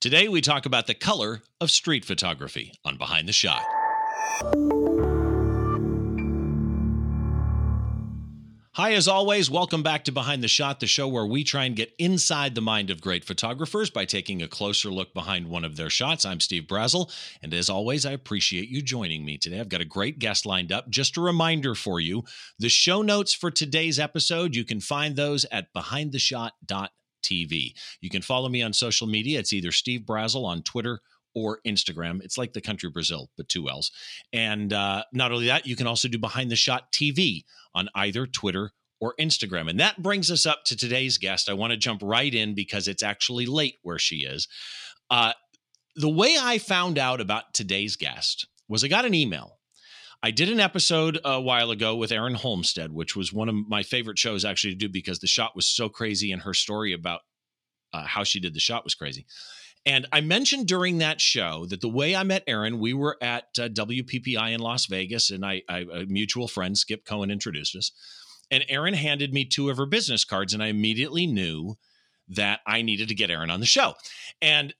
Today, we talk about the color of street photography on Behind the Shot. Hi, as always, welcome back to Behind the Shot, the show where we try and get inside the mind of great photographers by taking a closer look behind one of their shots. I'm Steve Brazill, and as always, I appreciate you joining me today. I've got a great guest lined up. Just a reminder for you the show notes for today's episode, you can find those at behindtheshot.tv. You can follow me on social media. It's either Steve Brazill on Twitter or Instagram. It's like the country Brazil, but two L's. And uh, not only that, you can also do Behind the Shot TV on either Twitter or Instagram. And that brings us up to today's guest. I want to jump right in because it's actually late where she is. Uh, the way I found out about today's guest was I got an email. I did an episode a while ago with Erin Holmstead, which was one of my favorite shows actually to do because the shot was so crazy and her story about uh, how she did the shot was crazy. And I mentioned during that show that the way I met Erin, we were at uh, WPPI in Las Vegas, and I, I, a mutual friend, Skip Cohen, introduced us. And Erin handed me two of her business cards, and I immediately knew that I needed to get Erin on the show. And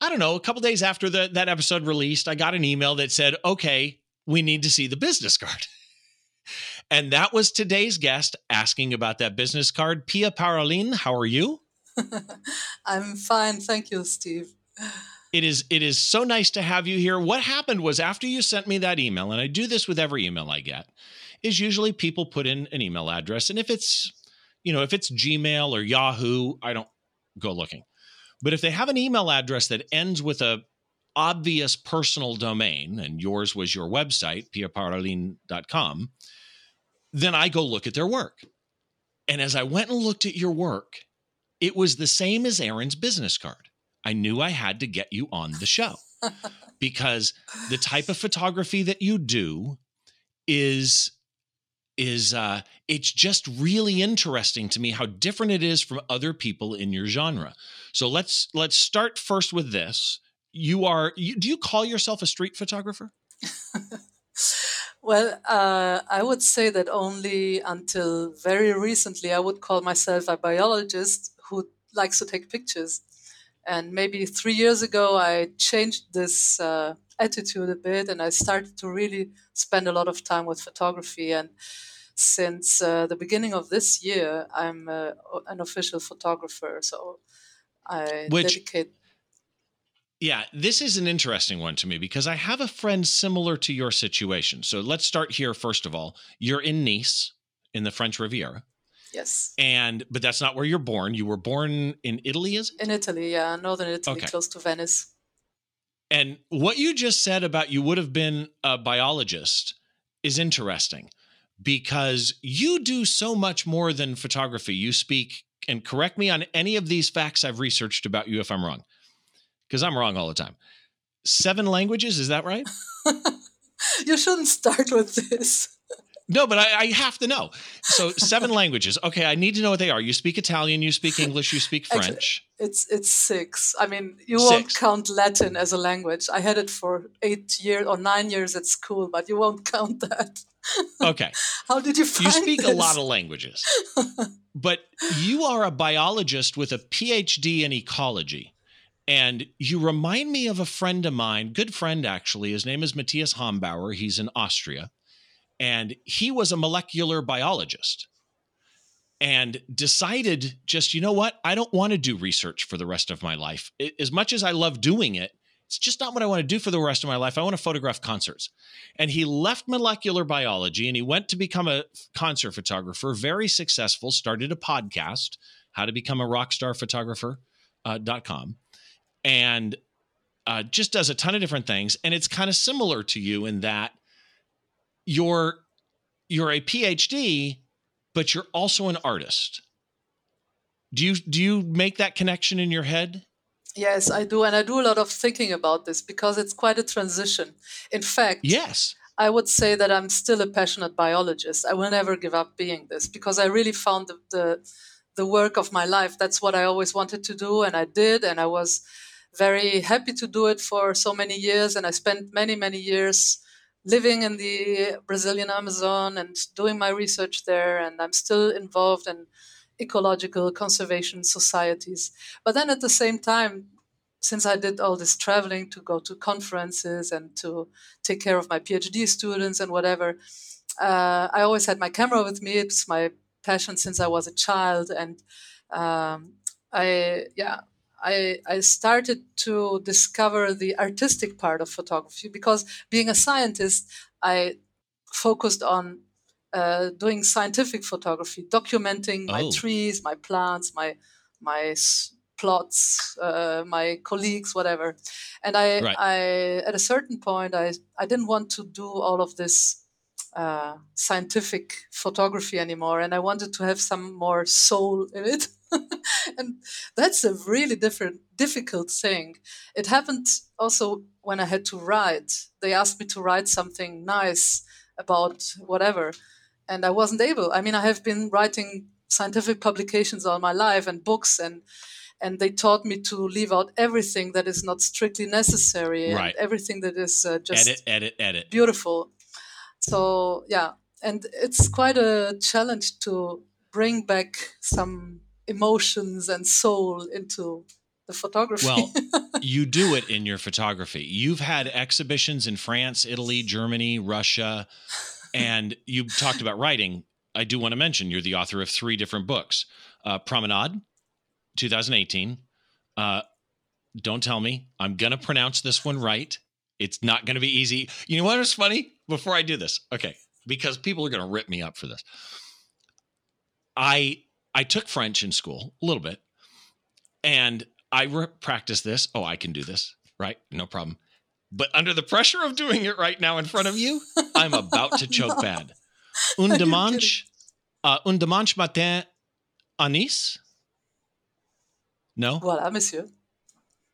I don't know, a couple days after the, that episode released, I got an email that said, okay, we need to see the business card. and that was today's guest asking about that business card. Pia Parolin, how are you? I'm fine. Thank you, Steve. It is it is so nice to have you here. What happened was after you sent me that email, and I do this with every email I get, is usually people put in an email address. And if it's, you know, if it's Gmail or Yahoo, I don't go looking. But if they have an email address that ends with a obvious personal domain, and yours was your website, piaparolin.com, then I go look at their work. And as I went and looked at your work, it was the same as Erin's business card. I knew I had to get you on the show because the type of photography that you do is is uh it's just really interesting to me how different it is from other people in your genre. So let's let's start first with this. You are you, do you call yourself a street photographer? well, uh, I would say that only until very recently I would call myself a biologist who likes to take pictures. And maybe three years ago, I changed this uh, attitude a bit and I started to really spend a lot of time with photography. And since uh, the beginning of this year, I'm uh, an official photographer. So I Which, dedicate. Yeah, this is an interesting one to me because I have a friend similar to your situation. So let's start here, first of all. You're in Nice in the French Riviera. Yes. And but that's not where you're born. You were born in Italy, is it? In Italy, yeah, northern Italy, okay. close to Venice. And what you just said about you would have been a biologist is interesting because you do so much more than photography. You speak and correct me on any of these facts I've researched about you if I'm wrong. Because I'm wrong all the time. Seven languages, is that right? you shouldn't start with this. No, but I, I, have to know. So seven languages. Okay, I need to know what they are. You speak Italian, you speak English, you speak French. Actually, it's it's six. I mean, you will won't count Latin as a language. I had it for eight years or nine years at school, but you won't count that. Okay. How did you find You speak this? a lot of languages. but you are a biologist with a PhD in ecology. And you remind me of a friend of mine, good friend actually. His name is Matthias Hombauer. He's in Austria and he was a molecular biologist and decided just, you know what? I don't want to do research for the rest of my life. As much as I love doing it, it's just not what I want to do for the rest of my life. I want to photograph concerts. And he left molecular biology and he went to become a concert photographer, very successful, started a podcast, how to become a rock star photographer.com, uh, and uh, just does a ton of different things. And it's kind of similar to you in that you're you're a PhD, but you're also an artist. Do you do you make that connection in your head? Yes, I do, and I do a lot of thinking about this because it's quite a transition. In fact, yes, I would say that I'm still a passionate biologist. I will never give up being this because I really found the, the the work of my life. That's what I always wanted to do, and I did, and I was very happy to do it for so many years. And I spent many many years living in the Brazilian Amazon and doing my research there, and I'm still involved in ecological conservation societies. But then at the same time, since I did all this traveling to go to conferences and to take care of my PhD students and whatever, uh, I always had my camera with me. It's my passion since I was a child, and um, I yeah I, I started to discover the artistic part of photography because being a scientist, I focused on uh, doing scientific photography, documenting my oh. trees, my plants, my my plots, uh, my colleagues, whatever. And I, right. I, at a certain point, I, I didn't want to do all of this uh, scientific photography anymore, and I wanted to have some more soul in it. and that's a really different, difficult thing. It happened also when I had to write. They asked me to write something nice about whatever, and I wasn't able. I mean, I have been writing scientific publications all my life and books and and they taught me to leave out everything that is not strictly necessary right. and everything that is uh, just edit edit edit beautiful so yeah and it's quite a challenge to bring back some emotions and soul into the photography. Well, you do it in your photography. You've had exhibitions in France, Italy, Germany, Russia, and you talked about writing. I do want to mention you're the author of three different books uh, Promenade, 2018. Uh, don't tell me. I'm going to pronounce this one right. It's not going to be easy. You know what is funny? Before I do this, okay, because people are going to rip me up for this. I I took French in school a little bit, and I re- practiced this. Oh, I can do this, right? No problem. But under the pressure of doing it right now in front of you, I'm about to choke no. bad. Un dimanche, uh, un dimanche matin à Nice. No. Voilà, monsieur.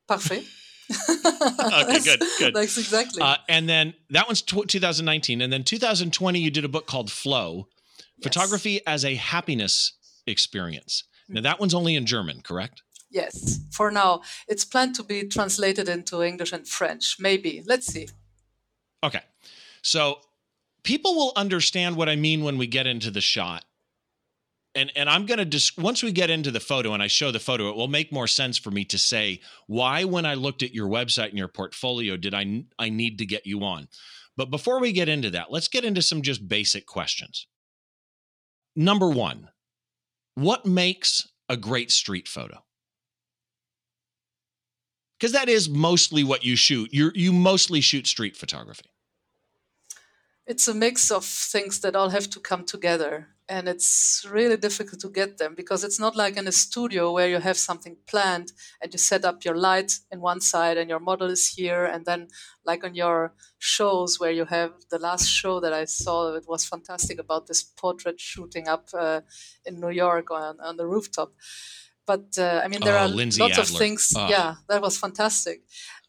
Parfait. okay, good, good. That's exactly. Uh, and then that one's t- 2019, and then 2020, you did a book called Flow, yes. photography as a happiness experience. Now, mm-hmm. that one's only in German, correct? Yes, for now. It's planned to be translated into English and French, maybe. Let's see. Okay. So people will understand what I mean when we get into the shot. And, and I'm going to just, once we get into the photo and I show the photo, it will make more sense for me to say why, when I looked at your website and your portfolio, did I, I need to get you on. But before we get into that, let's get into some just basic questions. Number one, what makes a great street photo? Because that is mostly what you shoot. You you mostly shoot street photography. It's a mix of things that all have to come together and it's really difficult to get them because it's not like in a studio where you have something planned and you set up your light in one side and your model is here and then like on your shows where you have the last show that i saw it was fantastic about this portrait shooting up uh, in new york on, on the rooftop but uh, i mean there oh, are Lindsay lots Adler. of things oh. yeah that was fantastic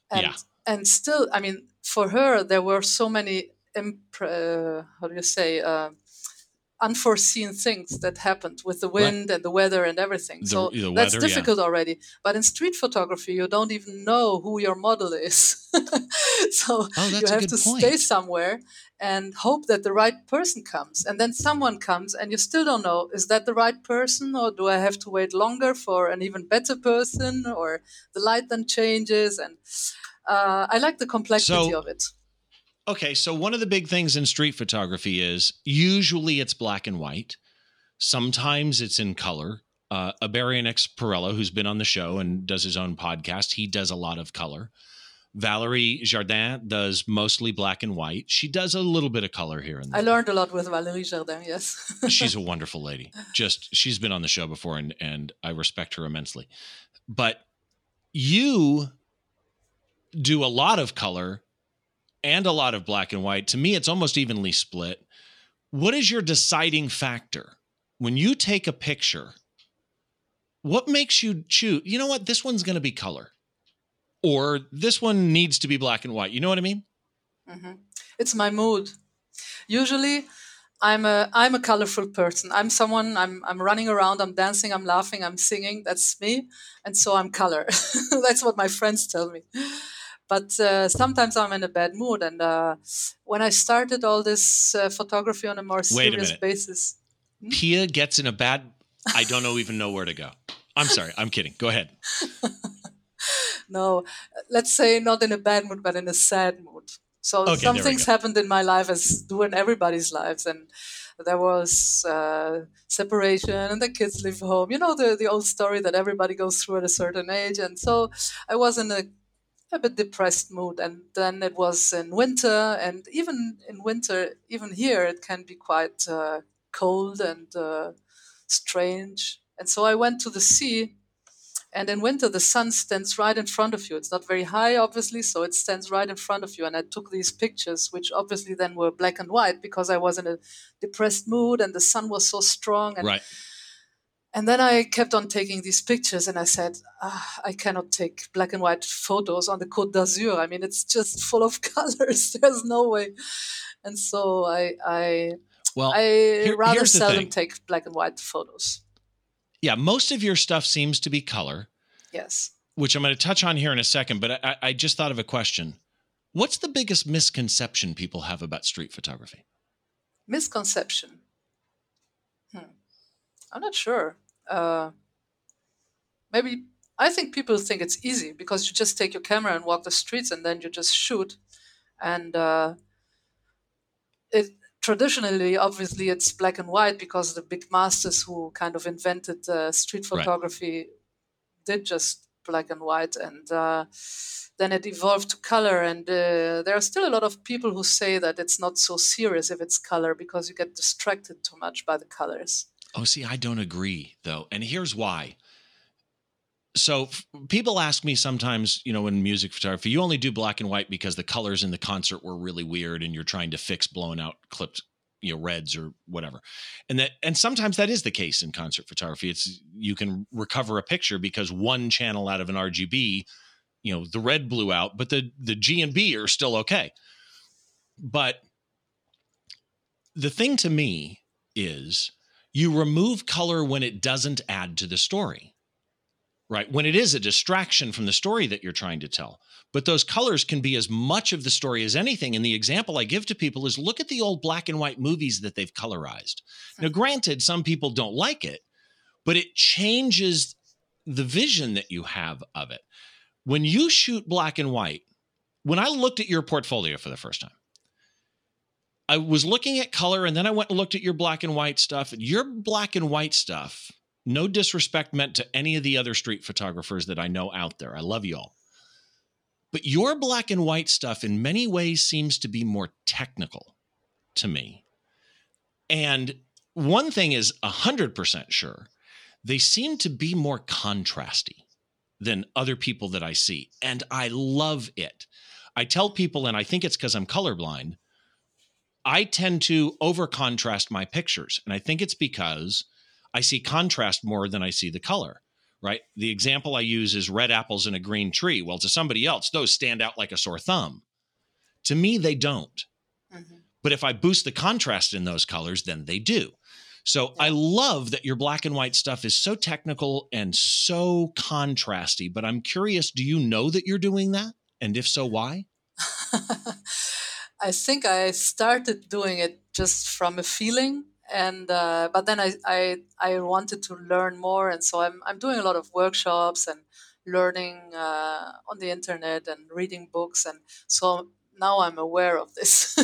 and yeah. and still i mean for her there were so many imp- uh, how do you say uh, unforeseen things that happened with the wind right. and the weather and everything. The, so the that's difficult yeah. already. But in street photography, you don't even know who your model is. so oh, you have to point. stay somewhere and hope that the right person comes. And then someone comes and you still don't know is that the right person or do I have to wait longer for an even better person or the light then changes and uh, I like the complexity so, of it. Okay, so one of the big things in street photography is usually it's black and white. Sometimes it's in color. Uh, Ibarionex Perello, who's been on the show and does his own podcast, he does a lot of color. Valerie Jardin does mostly black and white. She does a little bit of color here and there. I learned a lot with Valerie Jardin, yes. she's a wonderful lady. Just she's been on the show before and and I respect her immensely. But you do a lot of color and a lot of black and white. To me, it's almost evenly split. What is your deciding factor when you take a picture? What makes you choose? You know what? This one's going to be color, or this one needs to be black and white. You know what I mean? Mm-hmm. It's my mood. Usually, I'm a I'm a colorful person. I'm someone. I'm I'm running around. I'm dancing. I'm laughing. I'm singing. That's me, and so I'm color. That's what my friends tell me but uh, sometimes I'm in a bad mood. And uh, when I started all this uh, photography on a more serious a basis, hmm? Pia gets in a bad. I don't know even know where to go. I'm sorry. I'm kidding. Go ahead. no, let's say not in a bad mood, but in a sad mood. So Okay, some things happened in my life as do in everybody's lives, and there was uh, separation, and the kids leave home. You know the the old story that everybody goes through at a certain age, and so I was in a a bit depressed mood, and then it was in winter, and even in winter, even here, it can be quite uh, cold and uh, strange. And so I went to the sea and in winter, the sun stands right in front of you. It's not very high, obviously, so it stands right in front of you. And I took these pictures, which obviously then were black and white because I was in a depressed mood and the sun was so strong. And, Right. And then I kept on taking these pictures and I said, ah, I cannot take black and white photos on the Côte d'Azur. I mean, it's just full of colors. There's no way. And so I, I, Well, I rather seldom thing. take black and white photos. yeah, most of your stuff seems to be color, Yes. which I'm going to touch on here in a second. But I, I just thought of a question. What's the biggest misconception people have about street photography? misconception hmm. i'm not sure uh, maybe i think people think it's easy because you just take your camera and walk the streets and then you just shoot. And uh, it traditionally obviously it's black and white because the big masters who kind of invented uh, street Right. photography did just black and white. And uh, then it evolved to color. And uh, there are still a lot of people who say that it's not so serious if it's color because you get distracted too much by the colors Oh, see, I don't agree though. And here's why. So f- people ask me sometimes, you know, in music photography, you only do black and white because the colors in the concert were really weird and you're trying to fix blown out clipped, you know, reds or whatever. And that and sometimes that is the case in concert photography. It's you can recover a picture because one channel out of an RGB, you know, the red blew out, but the the G and B are still okay. But the thing to me is you remove color when it doesn't add to the story right? When it is a distraction from the story that you're trying to tell. But those colors can be as much of the story as anything. And the example i give to people is look at the old black and white movies that they've colorized. Now granted some people don't like it but it changes the vision that you have of it. When you shoot black and white when i looked at your portfolio for the first time I was looking at color and then I went and looked at your black and white stuff. Your black and white stuff, no disrespect meant to any of the other street photographers that I know out there. I love you all. But your black and white stuff in many ways seems to be more technical to me. And one thing is 100% sure they seem to be more contrasty than other people that I see. And I love it. I tell people, and I think it's because I'm colorblind, I tend to over contrast my pictures. And I think it's because I see contrast more than I see the color, right? The example I use is red apples in a green tree. Well, to somebody else, those stand out like a sore thumb. To me, they don't. Mhm. But if I boost the contrast in those colors, then they do. So I love that your black and white stuff is so technical and so contrasty. But I'm curious do you know that you're doing that? And if so, why? I think I started doing it just from a feeling, and uh, but then I, I I wanted to learn more, and so I'm I'm doing a lot of workshops and learning uh, on the internet and reading books, and so now I'm aware of this.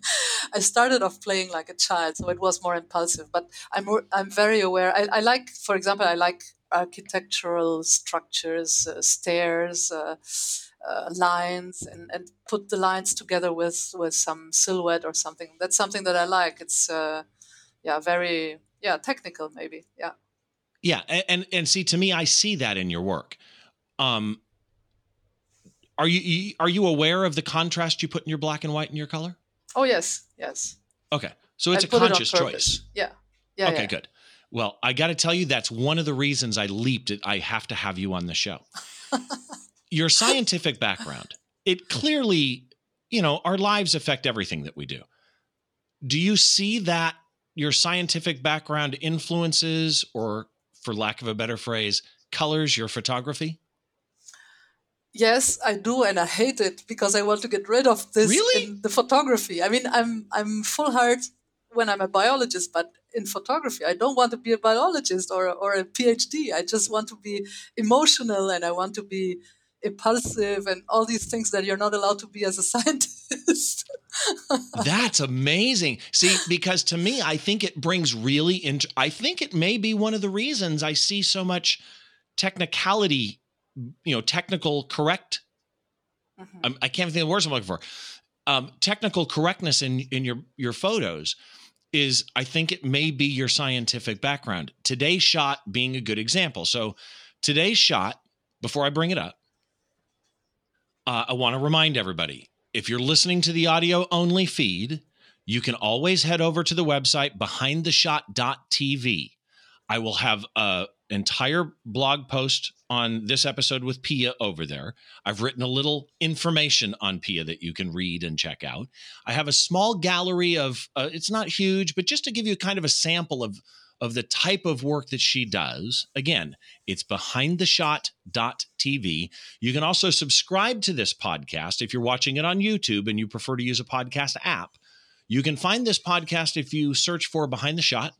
I started off playing like a child, so it was more impulsive, but I'm I'm very aware. I, I like, for example, I like architectural structures, uh, stairs. Uh, uh, lines and, and put the lines together with with some silhouette or something. That's something that I like. It's uh, yeah, very yeah technical maybe. Yeah. Yeah, and and see to me, I see that in your work. Um, are you- are you aware of the contrast you put in your black and white and your color? Oh yes, yes. Okay, so it's I a put it conscious choice. Yeah. Yeah. okay, yeah. good. Well, I got to tell you, that's one of the reasons I leaped it. I have to have you on the show. Your scientific background, it clearly, you know, our lives affect everything that we do. Do you see that your scientific background influences, or for lack of a better phrase, colors your photography? Yes, I do, and I hate it because I want to get rid of this Really? in the photography. I mean, I'm I'm full heart when I'm a biologist, but in photography, I don't want to be a biologist or or a PhD. I just want to be emotional, and I want to be impulsive and all these things that you're not allowed to be as a scientist. That's amazing. See, because to me, I think it brings really into, I think it may be one of the reasons I see so much technicality, you know, technical correct. Mm-hmm. I can't think of the words I'm looking for. Um, technical correctness in in your your photos is I think it may be your scientific background. Today's shot being a good example. So today's shot, before I bring it up, uh, I want to remind everybody if you're listening to the audio only feed, you can always head over to the website behindtheshot.tv. I will have a entire blog post on this episode with Pia over there. I've written a little information on Pia that you can read and check out. I have a small gallery of uh, it's not huge, but just to give you kind of a sample of of the type of work that she does. Again, it's behindtheshot.tv. You can also subscribe to this podcast if you're watching it on YouTube and you prefer to use a podcast app. You can find this podcast if you search for Behind the Shot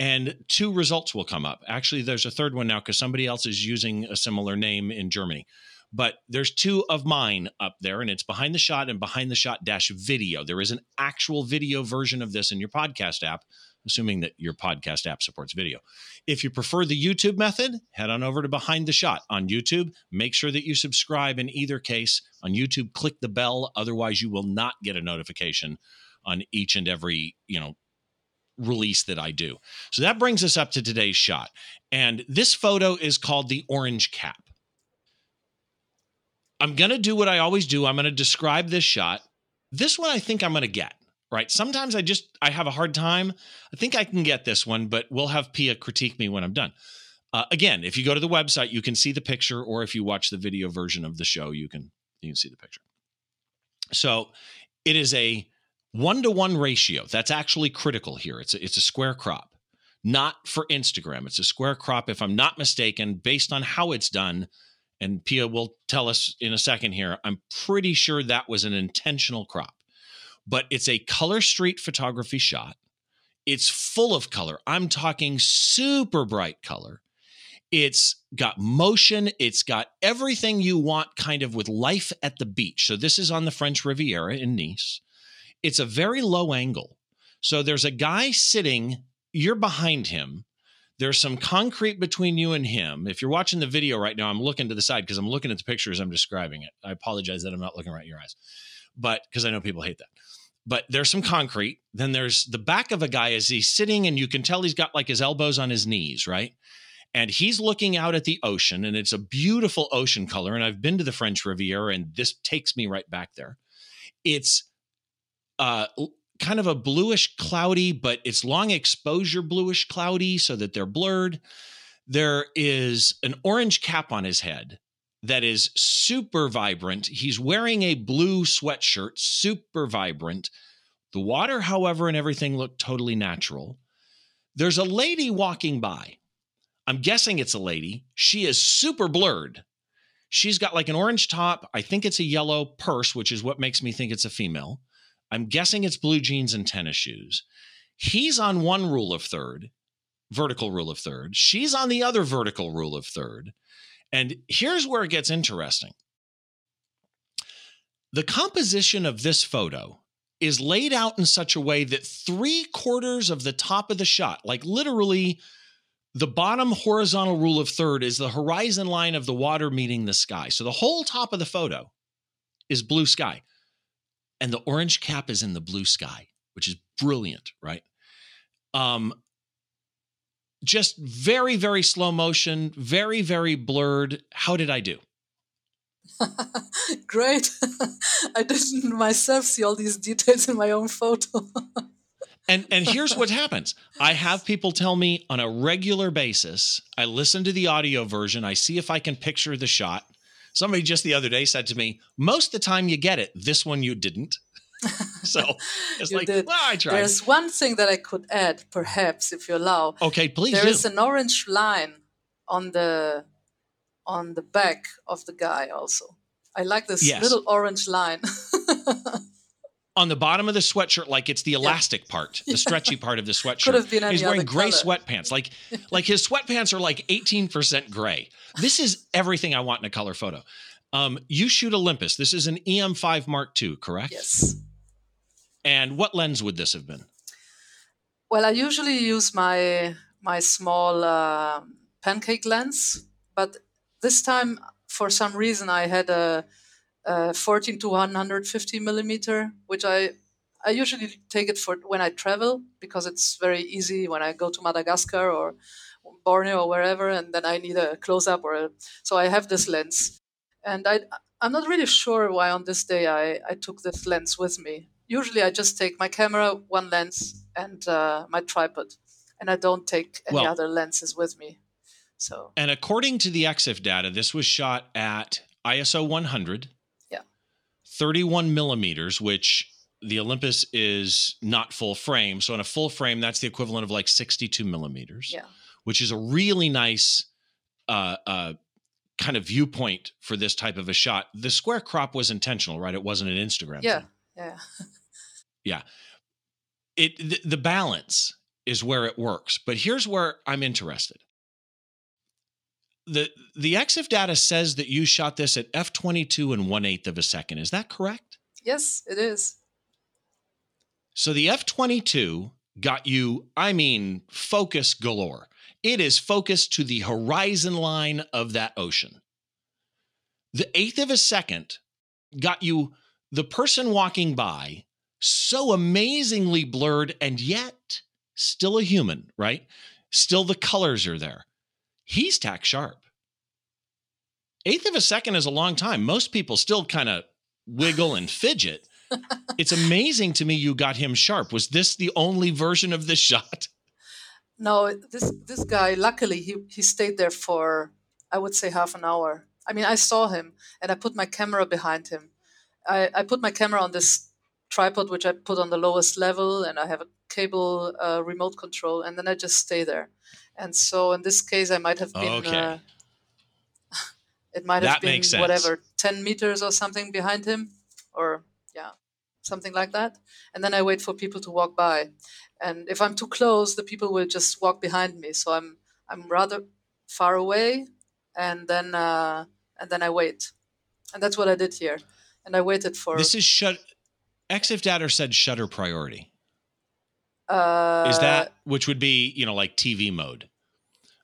and two results will come up. Actually, there's a third one now because somebody else is using a similar name in Germany. But there's two of mine up there, and it's behind the shot and behind the shot dash video. There is an actual video version of this in your podcast app, assuming that your podcast app supports video. If you prefer the YouTube method, head on over to Behind the Shot on YouTube. Make sure that you subscribe in either case. On YouTube, click the bell. Otherwise, you will not get a notification on each and every, you know, release that I do. So that brings us up to today's shot. And this photo is called the orange cap. I'm going to do what I always do. I'm going to describe this shot. This one I think I'm going to get, right? Sometimes I just I have a hard time. I think I can get this one, but we'll have Pia critique me when I'm done. Uh, again, if you go to the website, you can see the picture, or if you watch the video version of the show, you can you can see the picture. So it is a one to one ratio. That's actually critical here. It's a, it's a square crop, not for Instagram. It's a square crop, if I'm not mistaken, based on how it's done. And Pia will tell us in a second here. I'm pretty sure that was an intentional crop, but it's a color street photography shot. It's full of color. I'm talking super bright color. It's got motion. It's got everything you want kind of with life at the beach. So, this is on the French Riviera in Nice it's a very low angle. So there's a guy sitting, you're behind him. There's some concrete between you and him. If you're watching the video right now, I'm looking to the side because I'm looking at the pictures I'm describing it. I apologize that I'm not looking right in your eyes, but because I know people hate that. But there's some concrete. Then there's the back of a guy as he's sitting, and you can tell he's got like his elbows on his knees, right? and he's looking out at the ocean and it's a beautiful ocean color and i've been to the french riviera and this takes me right back there it's uh, kind of a bluish cloudy, but it's long exposure bluish cloudy so that they're blurred. There is an orange cap on his head that is super vibrant. He's wearing a blue sweatshirt, super vibrant. The water, however, and everything look totally natural. There's a lady walking by. I'm guessing it's a lady. She is super blurred. She's got like an orange top. I think it's a yellow purse, which is what makes me think it's a female. I'm guessing it's blue jeans and tennis shoes. He's on one rule of third, vertical rule of third. She's on the other vertical rule of third. And here's where it gets interesting. The composition of this photo is laid out in such a way that three quarters of the top of the shot, like literally the bottom horizontal rule of third, is the horizon line of the water meeting the sky. So the whole top of the photo is blue sky and the orange cap is in the blue sky, which is brilliant, right? Um, just very, very slow motion, very, very blurred. How did I do? Great. I didn't myself see all these details in my own photo. and and here's what happens. I have people tell me on a regular basis, I listen to the audio version, I see if I can picture the shot. Somebody just the other day said to me, most of the time you get it. This one you didn't. so it's like, did. well, I tried. There's one thing that I could add, perhaps, if you allow. Okay, please. There do. is an orange line on the on the back of the guy also. I like this yes. little orange line. on the bottom of the sweatshirt like it's the elastic yeah. part, the stretchy part of the sweatshirt. Could have been any He's wearing gray color. sweatpants. Like like his sweatpants are like 18% gray. This is everything I want in a color photo. Um, you shoot Olympus. This is an EM5 Mark II, correct? Yes. And what lens would this have been? Well, I usually use my my small uh, pancake lens, but this time, for some reason, I had a, a 14 to 150 millimeter, which I I usually take it for when I travel because it's very easy when I go to Madagascar or Borneo or wherever, and then I need a close up or a, so I have this lens, and I I'm not really sure why on this day I I took this lens with me. Usually I just take my camera, one lens, and uh, my tripod, and I don't take any Well- other lenses with me. So And according to the EXIF data, this was shot at ISO 100. Yeah. 31 millimeters, which the Olympus is not full frame. So in a full frame, that's the equivalent of like 62 millimeters. yeah, which is a really nice uh, uh, kind of viewpoint for this type of a shot. The square crop was intentional, right? It wasn't an Instagram. yeah, thing. yeah. It the, the balance is where it works. But here's where I'm interested. The the EXIF data says that you shot this at f22 and one eighth of a second. Is that correct? Yes, it is. So the F22 got you, I mean, focus galore. It is focused to the horizon line of that ocean. The eighth of a second got you the person walking by so amazingly blurred and yet still a human, right? Still the colors are there. He's tack sharp. Eighth of a second is a long time. Most people still kind of wiggle and fidget it's amazing to me you got him sharp. Was this the only version of this shot? No, this this guy. Luckily, he he stayed there for I would say half an hour. I mean, I saw him, and I put my camera behind him. I, I put my camera on this tripod, which I put on the lowest level, and I have a cable uh, remote control, and then I just stay there. And so, in this case, I might have been. Okay. Uh, it might have That been whatever ten meters or something behind him, or yeah, something like that. And then I wait for people to walk by and if i'm too close the people will just walk behind me so i'm i'm rather far away and then uh, and then i wait and that's what i did here and i waited for This is shut. EXIF data said shutter priority. uh, Is that which would be you know like TV mode?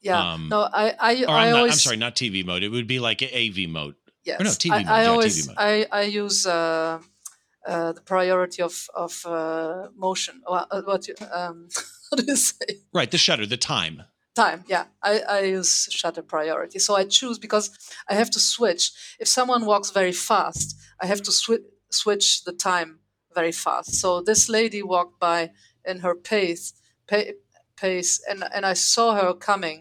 Yeah um, no i i, I I'm, not, I'm sorry, not TV mode. It would be like AV mode. yes or no, TV I, mode, I yeah, always TV mode. i i use uh, uh, the priority of of uh, motion uh, what um, how do you say Right, the shutter, the time. time yeah I, I use shutter priority so i choose because i have to switch if someone walks very fast i have to swi- switch the time very fast so this lady walked by in her pace pa- pace and, and i saw her coming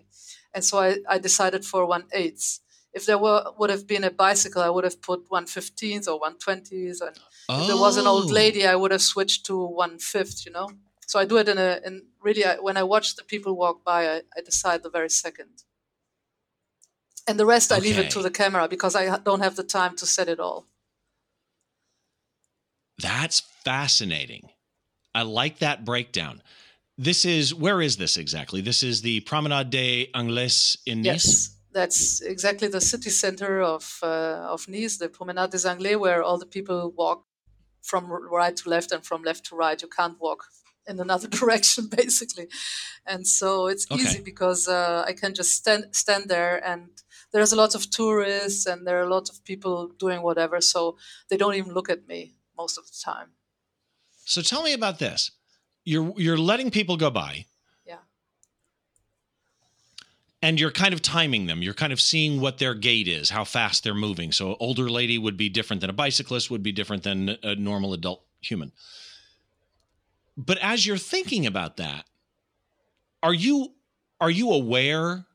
and so i, I decided for one eighth if there were would have been a bicycle i would have put one fifteenth or one twentieth and if there was an old Oh. lady, I would have switched to one fifth. You know, so I do it in a in really I, when I watch the people walk by, I, I decide the very second, and the rest I leave it to the camera because I don't have the time to set it all. That's fascinating. I like that breakdown. This is where is this exactly? This is the Promenade des Anglais in Nice. Yes, that's exactly the city center of uh, of Nice, the Promenade des Anglais, where all the people walk from right to left and from left to right. You can't walk in another direction, basically, and so it's Okay. easy because uh, I can just stand stand there, and there's a lot of tourists, and there are a lot of people doing whatever, so they don't even look at me most of the time. So tell me about this. You're you're letting people go by. Yeah. And you're kind of timing them. You're kind of seeing what their gait is, how fast they're moving. So an older lady would be different than a bicyclist, would be different than a normal adult human. But as you're thinking about that, are you are you aware?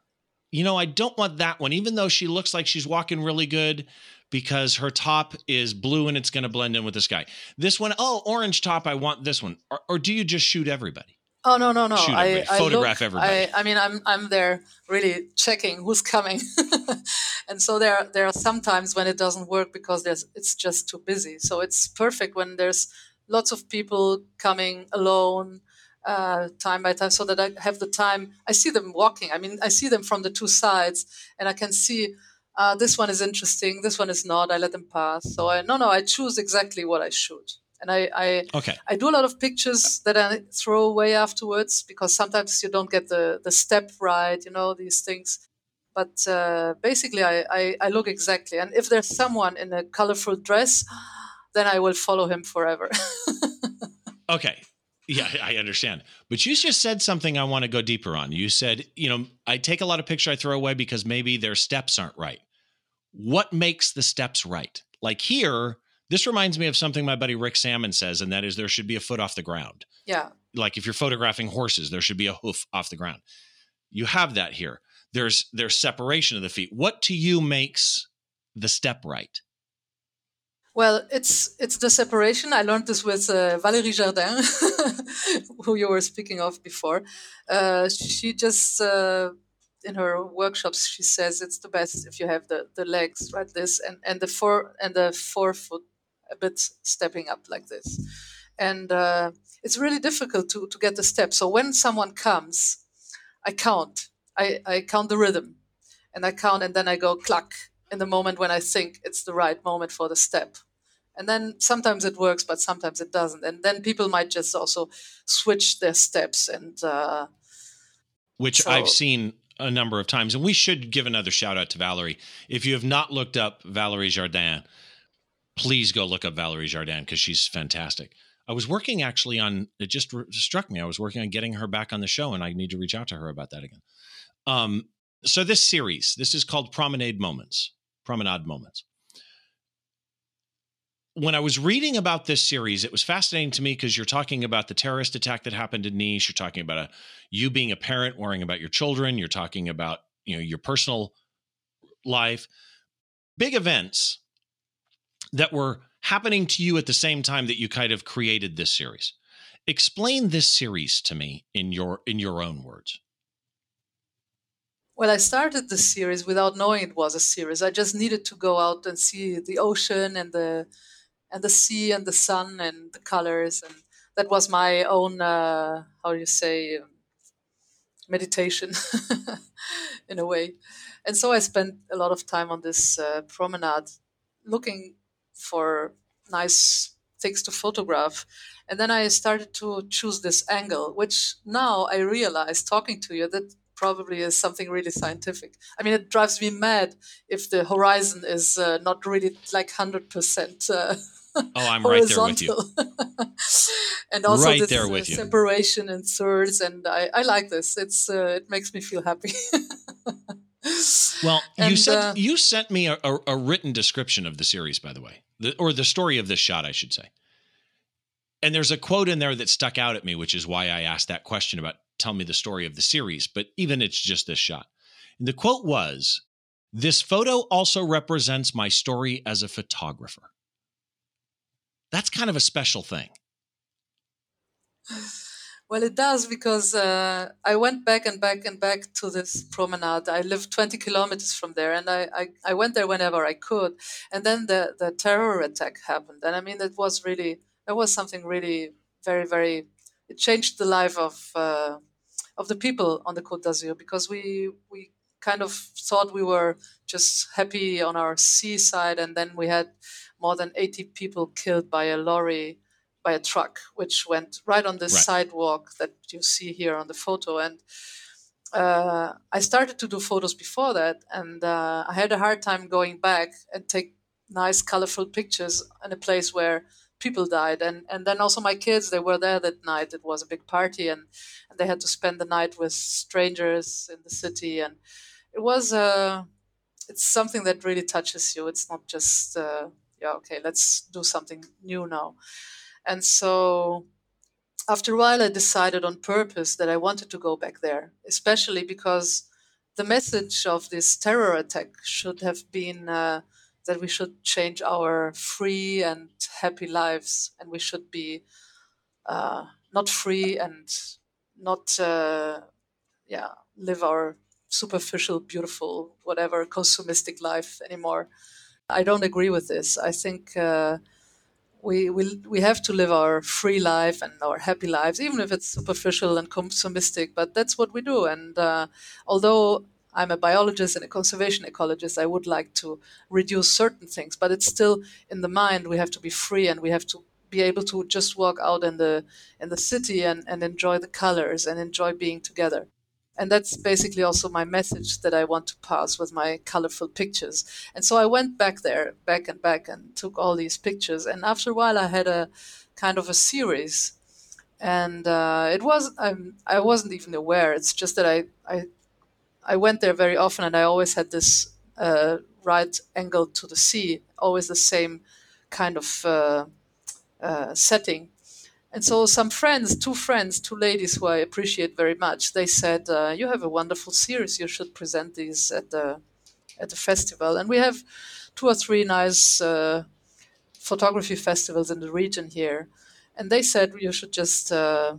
You know, I don't want that one, even though she looks like she's walking really good because her top is blue and it's going to blend in with the sky. This one, oh, orange top, I want this one. Or, or do you just shoot everybody? Oh no no no! Shoot I, everybody. I Photograph look, everybody. I, I mean, I'm I'm there really checking who's coming, and so there there are some times when it doesn't work because there's it's just too busy. So it's perfect when there's lots of people coming alone, uh, time by time, so that I have the time. I see them walking. I mean, I see them from the two sides, and I can see uh, this one is interesting, this one is not. I let them pass. So I no no, I choose exactly what I shoot. And I, I okay. I do a lot of pictures that I throw away afterwards because sometimes you don't get the, the step right, you know, these things. But uh, basically, I, I, I look exactly. And if there's someone in a colorful dress, then I will follow him forever. okay. Yeah, I understand. But you just said something I want to go deeper on. You said, you know, I take a lot of pictures I throw away because maybe their steps aren't right. What makes the steps right? Like here, this reminds me of something my buddy Rick Salmon says, and that is there should be a foot off the ground. Yeah. Like if you're photographing horses, there should be a hoof off the ground. You have that here. There's there's separation of the feet. What to you makes the step right? Well, it's it's the separation. I learned this with uh, Valérie Jardin, who you were speaking of before. Uh, she just uh, in her workshops she says it's the best if you have the, the legs like this and, and the four and the forefoot a bit stepping up like this. And uh, it's really difficult to, to get the step. So when someone comes, I count. I, I count the rhythm and I count and then I go cluck in the moment when I think it's the right moment for the step. And then sometimes it works, but sometimes it doesn't. And then people might just also switch their steps and. Uh, Which so, I've seen a number of times. And we should give another shout out to Valerie. If you have not looked up Valerie Jardin, please go look up Valerie Jardin because she's fantastic. I was working actually on it. Just struck me. I was working on getting her back on the show, and I need to reach out to her about that again. Um, so this series, this is called Promenade Moments. Promenade Moments. When I was reading about this series, it was fascinating to me because you're talking about the terrorist attack that happened in Nice. You're talking about a you being a parent, worrying about your children. You're talking about you know your personal life, big events that were happening to you at the same time that you kind of created this series. Explain this series to me in your in your own words. Well, I started the series without knowing it was a series. I just needed to go out and see the ocean and the and the sea and the sun and the colors and that was my own uh, how do you say meditation in a way. And so I spent a lot of time on this uh, promenade looking for nice things to photograph. And then I started to choose this angle, which now I realize talking to you that probably is something really scientific. I mean, it drives me mad if the horizon is uh, not really like 100%. Uh, oh, I'm right there with you. and also right this there with you. separation in thirds. And I, I like this. It's uh, It makes me feel happy. well, and, you said uh, you sent me a, a, a, written description of the series, by the way, the, or the story of this shot, I should say. And there's a quote in there that stuck out at me, which is why I asked that question about tell me the story of the series. But even it's just this shot. And the quote was, "This photo also represents my story as a photographer." That's kind of a special thing. Well, it does because uh, I went back and back and back to this promenade. I live 20 kilometers from there, and I, I, I, went there whenever I could. And then the, the terror attack happened. And I mean, it was really, it was something really very, very, it changed the life of, uh, of the people on the Côte d'Azur because we, we kind of thought we were just happy on our seaside, and then we had more than 80 people killed by a lorry by a truck, which went right on the right. sidewalk that you see here on the photo. And uh, I started to do photos before that, and uh, I had a hard time going back and take nice, colorful pictures in a place where people died. And and then also my kids, they were there that night. It was a big party, and and they had to spend the night with strangers in the city, and it was uh, it's something that really touches you. It's not just uh, yeah, okay, let's do something new now. And so after a while, I decided on purpose that I wanted to go back there, especially because the message of this terror attack should have been uh, that we should change our free and happy lives, and we should be uh, not free and not, uh, yeah, live our superficial, beautiful, whatever consumistic life anymore. I don't agree with this. I think uh, we we we have to live our free life and our happy lives, even if it's superficial and consumistic. But that's what we do. And uh, although I'm a biologist and a conservation ecologist. I would like to reduce certain things, but it's still in the mind. We have to be free and we have to be able to just walk out in the in the city and, and enjoy the colors and enjoy being together. And that's basically also my message that I want to pass with my colorful pictures. And so I went back there, back and back, and took all these pictures. And after a while, I had a kind of a series and uh, it was I'm, I wasn't even aware. It's just that I, I I went there very often, and I always had this uh, right angle to the sea, always the same kind of uh, uh, setting. And so some friends, two friends, two ladies who I appreciate very much, they said, uh, "You have a wonderful series. You should present these at the at the festival." And we have two or three nice uh, photography festivals in the region here and they said you should just uh,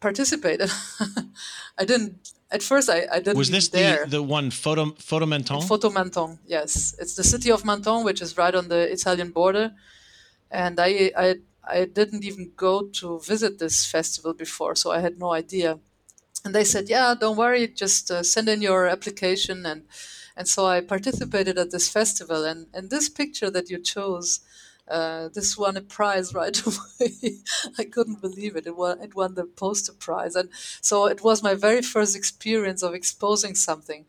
participate. I didn't at first. I, I didn't. Was this the the one photo photo Menton? Photo Menton, yes. It's the city of Menton, which is right on the Italian border, and I I I didn't even go to visit this festival before, so I had no idea. And they said, "Yeah, don't worry, just uh, send in your application." And and so I participated at this festival, and and this picture that you chose uh, this won a prize right away. I couldn't believe it. It won, it won the poster prize. And so it was my very first experience of exposing something.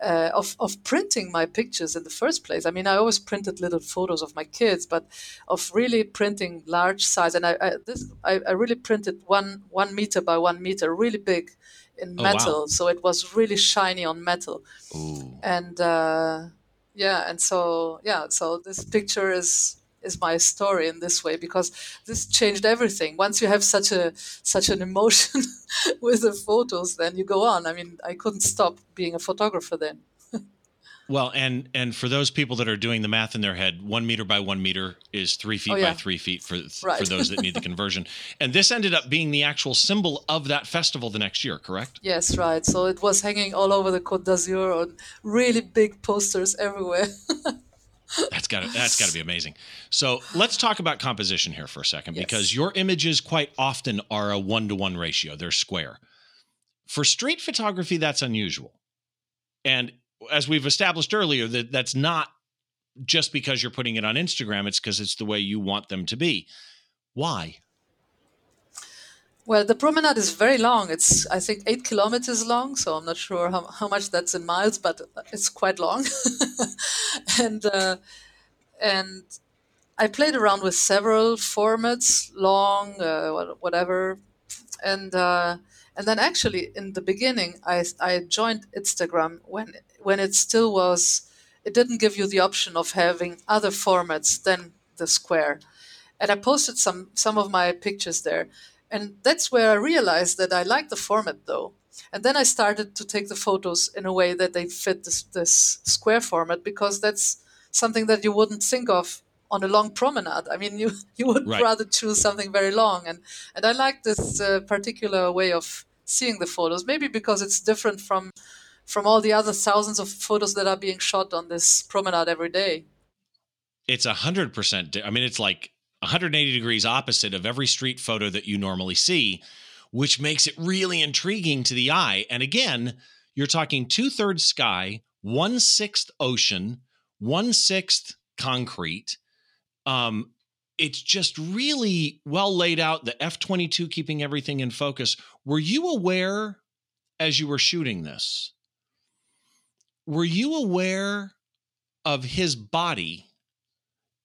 Uh, of, of printing my pictures in the first place. I mean, I always printed little photos of my kids, but of really printing large size. And I, I this I, I, really printed one one meter by one meter, really big, in metal. Oh, wow. So it was really shiny on metal. Ooh. And uh, yeah, and so yeah, so this picture is is my story in this way because this changed everything. Once you have such a such an emotion with the photos then you go on. I mean i couldn't stop being a photographer then. Well and and for those people that are doing the math in their head one meter by one meter is three feet oh, yeah. by three feet for right. for those that need the conversion. And this ended up being the actual symbol of that festival the next year correct? Yes right. So it was hanging all over the côte d'azur on really big posters everywhere that's got to that's got to be amazing. So let's talk about composition here for a second yes. because your images quite often are a one to one ratio. They're square. For street photography, that's unusual, and as we've established earlier, that that's not just because you're putting it on Instagram. It's because it's the way you want them to be. Why? Well, the promenade is very long. It's, I think, eight kilometers long. So I'm not sure how, how much that's in miles, but it's quite long. and, uh, and I played around with several formats, long, uh, whatever. And, uh, and then actually in the beginning, I, I joined Instagram when, when it still was, it didn't give you the option of having other formats than the square. And I posted some, some of my pictures there and that's where I realized that I like the format though. And then I started to take the photos in a way that they fit this, this square format because that's something that you wouldn't think of on a long promenade. I mean, you you would right. rather choose something very long, and and I like this uh, particular way of seeing the photos. Maybe because it's different from from all the other thousands of photos that are being shot on this promenade every day. It's a hundred percent. I mean, it's like 180 degrees opposite of every street photo that you normally see, which makes it really intriguing to the eye. And again, you're talking two thirds sky, one sixth ocean, one sixth concrete. Um, it's just really well laid out. The F 22 keeping everything in focus. Were you aware as you were shooting this? Were you aware of his body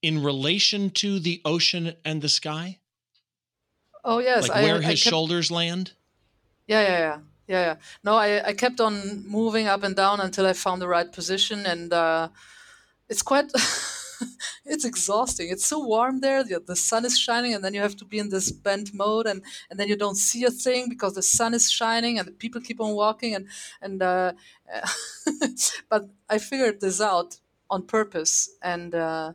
in relation to the ocean and the sky? Oh yes, like where I, his I kept, shoulders land. Yeah, yeah, yeah, yeah, yeah. No, I, I kept on moving up and down until I found the right position, and uh, it's quite. it's exhausting. It's so warm there. The, the sun is shining, and then you have to be in this bent mode, and, and then you don't see a thing because the sun is shining, and the people keep on walking, and and. Uh, but I figured this out on purpose, and uh,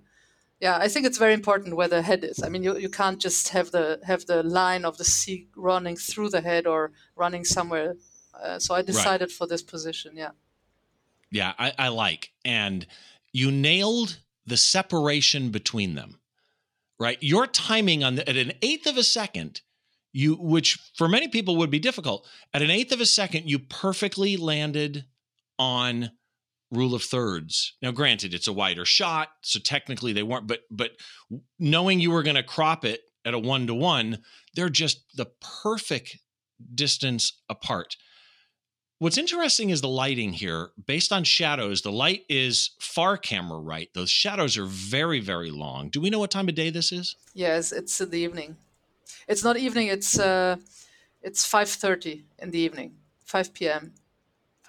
yeah i think it's very important where the head is i mean you, you can't just have the have the line of the sea running through the head or running somewhere uh, so i decided right. for this position yeah yeah I, I like and you nailed the separation between them right your timing on the, at an eighth of a second you which for many people would be difficult. At an eighth of a second, you perfectly landed on rule of thirds. Now, granted, it's a wider shot, so technically they weren't, but but knowing you were going to crop it at a one to one, they're just the perfect distance apart. What's interesting is the lighting here. Based on shadows, the light is far camera right. Those shadows are very, very long. Do we know what time of day this is? Yes, it's in the evening. It's not evening. It's uh, it's five thirty in the evening, five p.m.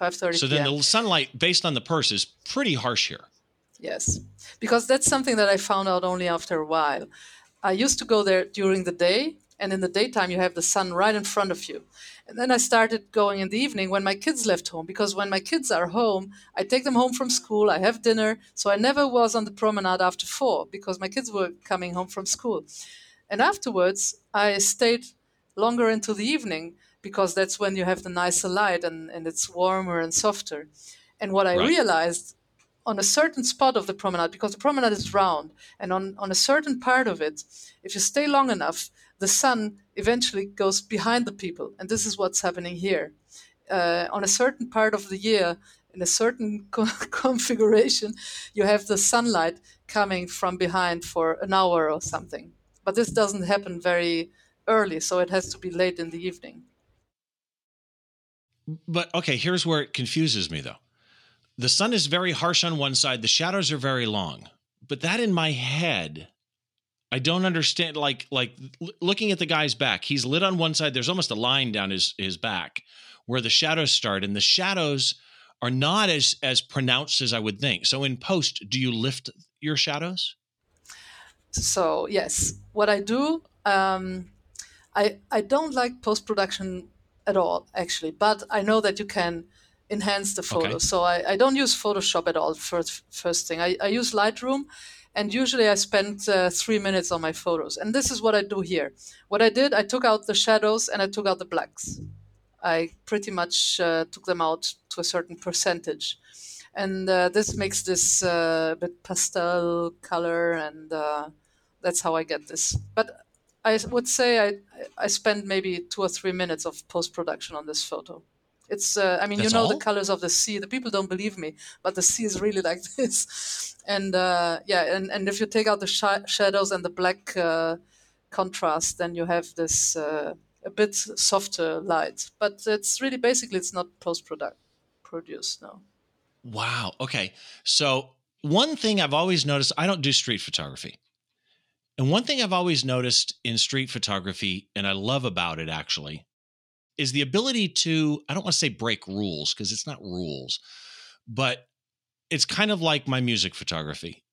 Five thirty. So then the sunlight, based on the purse, is pretty harsh here. Yes, because that's something that I found out only after a while. I used to go there during the day, and in the daytime you have the sun right in front of you. And then I started going in the evening when my kids left home because when my kids are home, I take them home from school, I have dinner. So I never was on the promenade after four because my kids were coming home from school. And afterwards, I stayed longer into the evening because that's when you have the nicer light and, and it's warmer and softer. And what I right. realized on a certain spot of the promenade, because the promenade is round, and on, on a certain part of it, if you stay long enough, the sun eventually goes behind the people. And this is what's happening here. Uh, on a certain part of the year, in a certain co- configuration, you have the sunlight coming from behind for an hour or something. But this doesn't happen very early, so it has to be late in the evening. But okay, here's where it confuses me though. The sun is very harsh on one side, the shadows are very long. But that in my head I don't understand. Like like looking at the guy's back, he's lit on one side. There's almost a line down his his back where the shadows start, and the shadows are not as as pronounced as I would think. So in post, do you lift your shadows? So yes, what I do, um, I I don't like post production at all actually, but I know that you can enhance the photo. Okay. So I, I don't use Photoshop at all first first thing. I, I use Lightroom and usually I spend uh, three minutes on my photos. And this is what I do here. What I did, I took out the shadows and I took out the blacks. I pretty much uh, took them out to a certain percentage. And uh, this makes this uh, a bit pastel color, and uh, that's how I get this. But I would say I, I spend maybe two or three minutes of post production on this photo. It's, uh, I mean, That's you know all? the colors of the sea. The people don't believe me, but the sea is really like this. And uh, yeah, and, and if you take out the sh- shadows and the black uh, contrast, then you have this uh, a bit softer light. But it's really basically it's not post product produced. No. Wow. Okay. So one thing I've always noticed, I don't do street photography. And one thing I've always noticed in street photography, and I love about it actually, is the ability to I don't want to say break rules because it's not rules, but it's kind of like my music photography.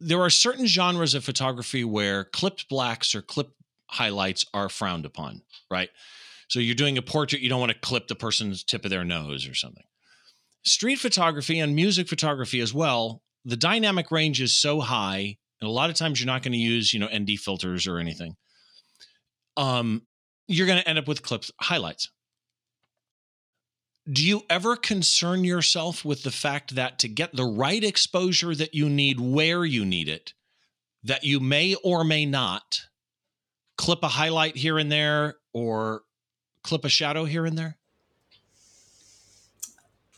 There are certain genres of photography where clipped blacks or clip highlights are frowned upon, right? So you're doing a portrait, you don't want to clip the person's tip of their nose or something. Street photography and music photography as well, the dynamic range is so high, and a lot of times you're not going to use, you know, ND filters or anything. Um, you're going to end up with clips highlights. Do you ever concern yourself with the fact that to get the right exposure that you need where you need it, that you may or may not clip a highlight here and there or clip a shadow here and there?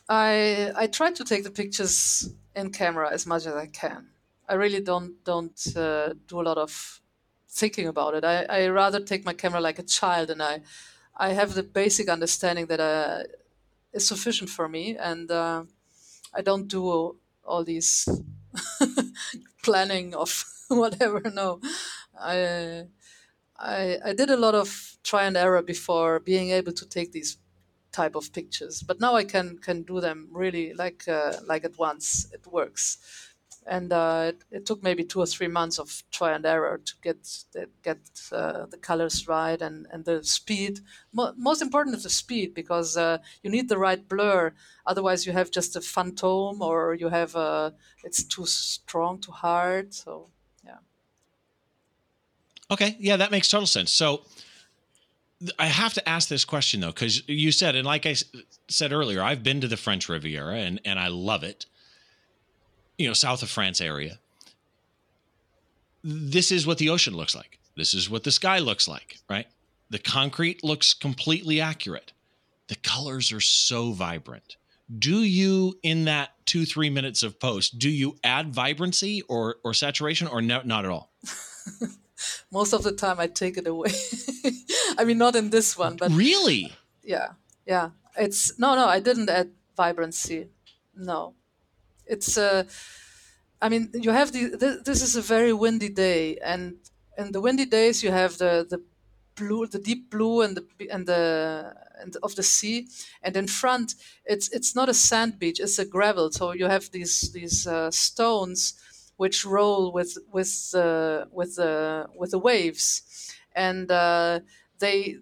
I I try to take the pictures in camera as much as I can. I really don't don't uh, do a lot of thinking about it. I, I rather take my camera like a child, and I I have the basic understanding that uh, is sufficient for me, and uh, I don't do all these planning of whatever. No, I, I I did a lot of try and error before being able to take these type of pictures, but now I can can do them really like uh, like at once. It works and uh, it, took maybe two or three months of try and error to get get uh, the colors right and, and the speed. Mo- most important is the speed because uh, you need the right blur. Otherwise, you have just a phantom or you have a it's too strong, too hard. So yeah. Okay, yeah, that makes total sense. So. I have to ask this question though, because you said, and like I said earlier, I've been to the French Riviera and, and I love it you know, south of France area. This is what the ocean looks like. This is what the sky looks like, right? the concrete looks completely accurate. The colors are so vibrant. Do you, in that two, three minutes of post, do you add vibrancy or, or saturation or no, not at all? Most of the time, I take it away. I mean, not in this one, but really, yeah, yeah. It's no, no. I didn't add vibrancy. No, it's. Uh, I mean, you have the. This is a very windy day, and in the windy days, you have the the blue, the deep blue, and the and the and of the sea, and in front, it's it's not a sand beach; it's a gravel. So you have these these uh, stones which roll with with uh, with the with the waves, and uh, they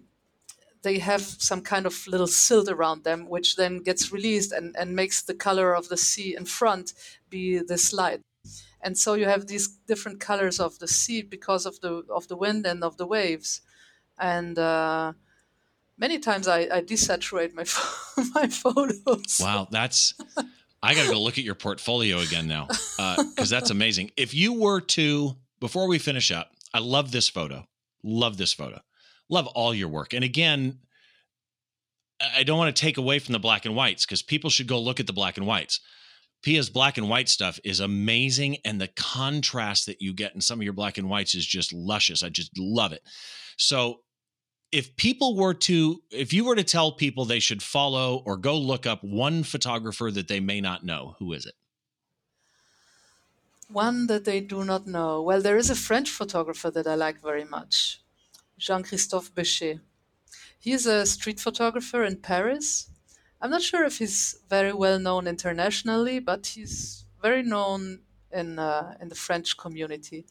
they have some kind of little silt around them, which then gets released and, and makes the color of the sea in front be this light. And so you have these different colors of the sea because of the of the wind and of the waves. And uh, many times I, I desaturate my my photos. Wow, that's I got to go look at your portfolio again now because uh, that's amazing. If you were to, before we finish up, I love this photo. Love this photo. Love all your work. And again, I don't want to take away from the black and whites because people should go look at the black and whites. Pia's black and white stuff is amazing, and the contrast that you get in some of your black and whites is just luscious. I just love it. So if people were to if you were to tell people they should follow or go look up one photographer that they may not know who is it one that they do not know well there is a french photographer that i like very much jean-christophe bechet he is a street photographer in paris i'm not sure if he's very well known internationally but he's very known in uh, in the french community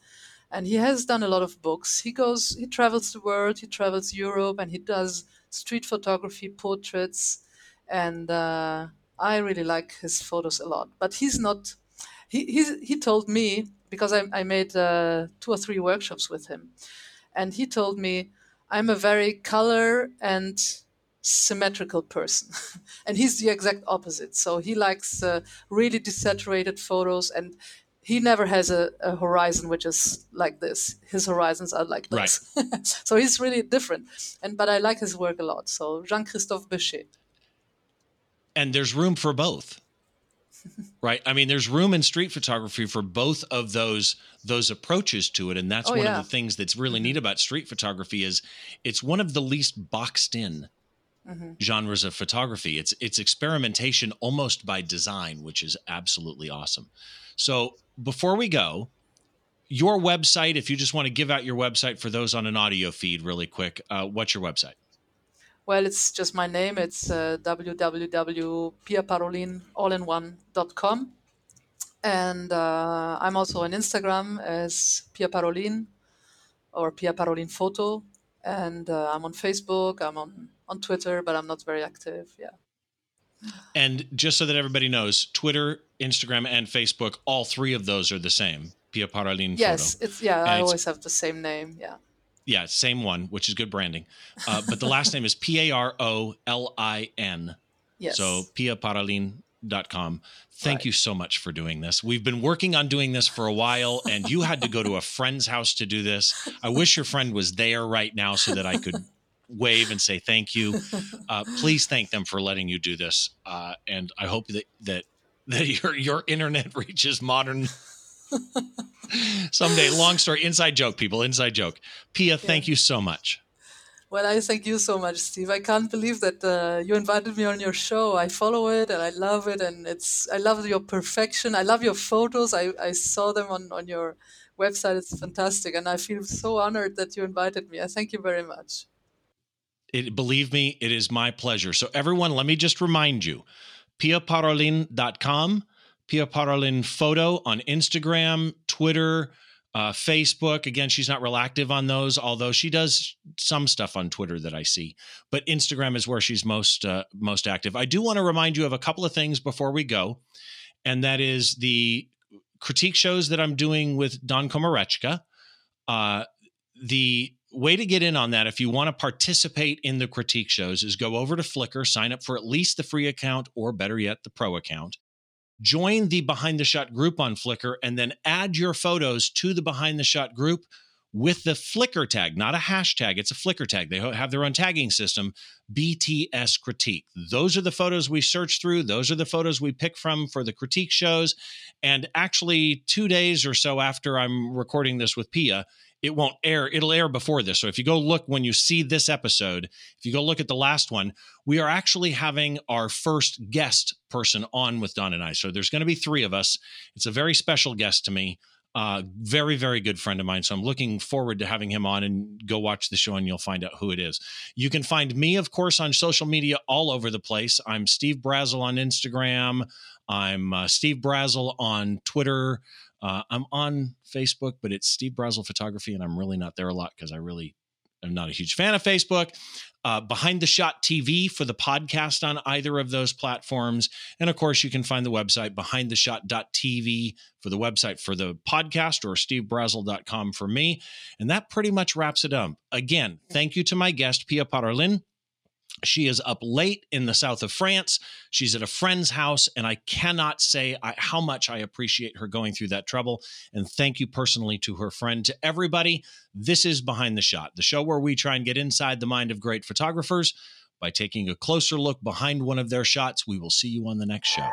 and he has done a lot of books. He goes, he travels the world, he travels Europe, and he does street photography, portraits, and uh, I really like his photos a lot. But he's not. He he, he told me because I, I made uh, two or three workshops with him, and he told me I'm a very color and symmetrical person and he's the exact opposite so he likes uh, really desaturated photos and he never has a, a, horizon which is like this. His horizons are like this. Right. so he's really different. And but I like his work a lot. So Jean Christophe Bechet. And there's room for both. Right. I mean, there's room in street photography for both of those those approaches to it. And that's oh, one yeah. of the things that's really mm-hmm. neat about street photography is it's one of the least boxed in mm-hmm. genres of photography. It's it's experimentation almost by design, which is absolutely awesome. So before we go, your website, if you just want to give out your website for those on an audio feed really quick, uh, what's your website? Well, it's just my name. It's uh, www.piaparolin.com. And uh, I'm also on Instagram as Pia Parolin or Pia Parolin Photo. And uh, I'm on Facebook, I'm on, on Twitter, but I'm not very active. Yeah. And just so that everybody knows, Twitter, Instagram, and Facebook, all three of those are the same. Pia Parolin yes, photo. it's yeah. And I it's, always have the same name. Yeah. Yeah, same one, which is good branding. Uh, but the last name is P A R O L I N. Yes. So piaparolin.com. Thank right. you so much for doing this. We've been working on doing this for a while, and you had to go to a friend's house to do this. I wish your friend was there right now so that I could wave and say thank you. Uh, please thank them for letting you do this, uh, and I hope that that that your your internet reaches modern someday. Long story, inside joke, people, inside joke. Pia, yeah. thank you so much. Well, I thank you so much, Steve. I can't believe that uh, you invited me on your show. I follow it and I love it, and it's I love your perfection. I love your photos. I, I saw them on on your website. It's fantastic, and I feel so honored that you invited me. I thank you very much. It, believe me, it is my pleasure. So, everyone, let me just remind you piaparolin.com, Pia Parolin photo on Instagram, Twitter, uh, Facebook. Again, she's not real active on those, although she does some stuff on Twitter that I see. But Instagram is where she's most uh, most active. I do want to remind you of a couple of things before we go, and that is the critique shows that I'm doing with Don Komarechka. Uh, the way to get in on that if you want to participate in the critique shows is go over to Flickr, sign up for at least the free account or better yet, the pro account. Join the Behind the Shot group on Flickr and then add your photos to the Behind the Shot group. with the Flickr tag, not a hashtag, it's a Flickr tag. They have their own tagging system, BTS Critique. Those are the photos we search through. Those are the photos we pick from for the critique shows. And actually, two days or so after I'm recording this with Pia, it won't air. It'll air before this. So if you go look when you see this episode, if you go look at the last one, we are actually having our first guest person on with Don and I. So there's going to be three of us. It's a very special guest to me. Uh, very, very good friend of mine. So I'm looking forward to having him on and go watch the show and you'll find out who it is. You can find me, of course, on social media all over the place. I'm Steve Brazill on Instagram. I'm uh, Steve Brazill on Twitter. Uh, I'm on Facebook, but it's Steve Brazill Photography, and I'm really not there a lot because I really am not a huge fan of Facebook. Uh, Behind the Shot TV for the podcast on either of those platforms. And of course, you can find the website behindtheshot.tv for the website for the podcast or stevebrazill.com for me. And that pretty much wraps it up. Again, thank you to my guest, Pia Parolin. She is up late in the south of France. She's at a friend's house, and I cannot say I, how much I appreciate her going through that trouble. And thank you personally to her friend. To everybody, this is Behind the Shot, the show where we try and get inside the mind of great photographers by taking a closer look behind one of their shots. We will see you on the next show.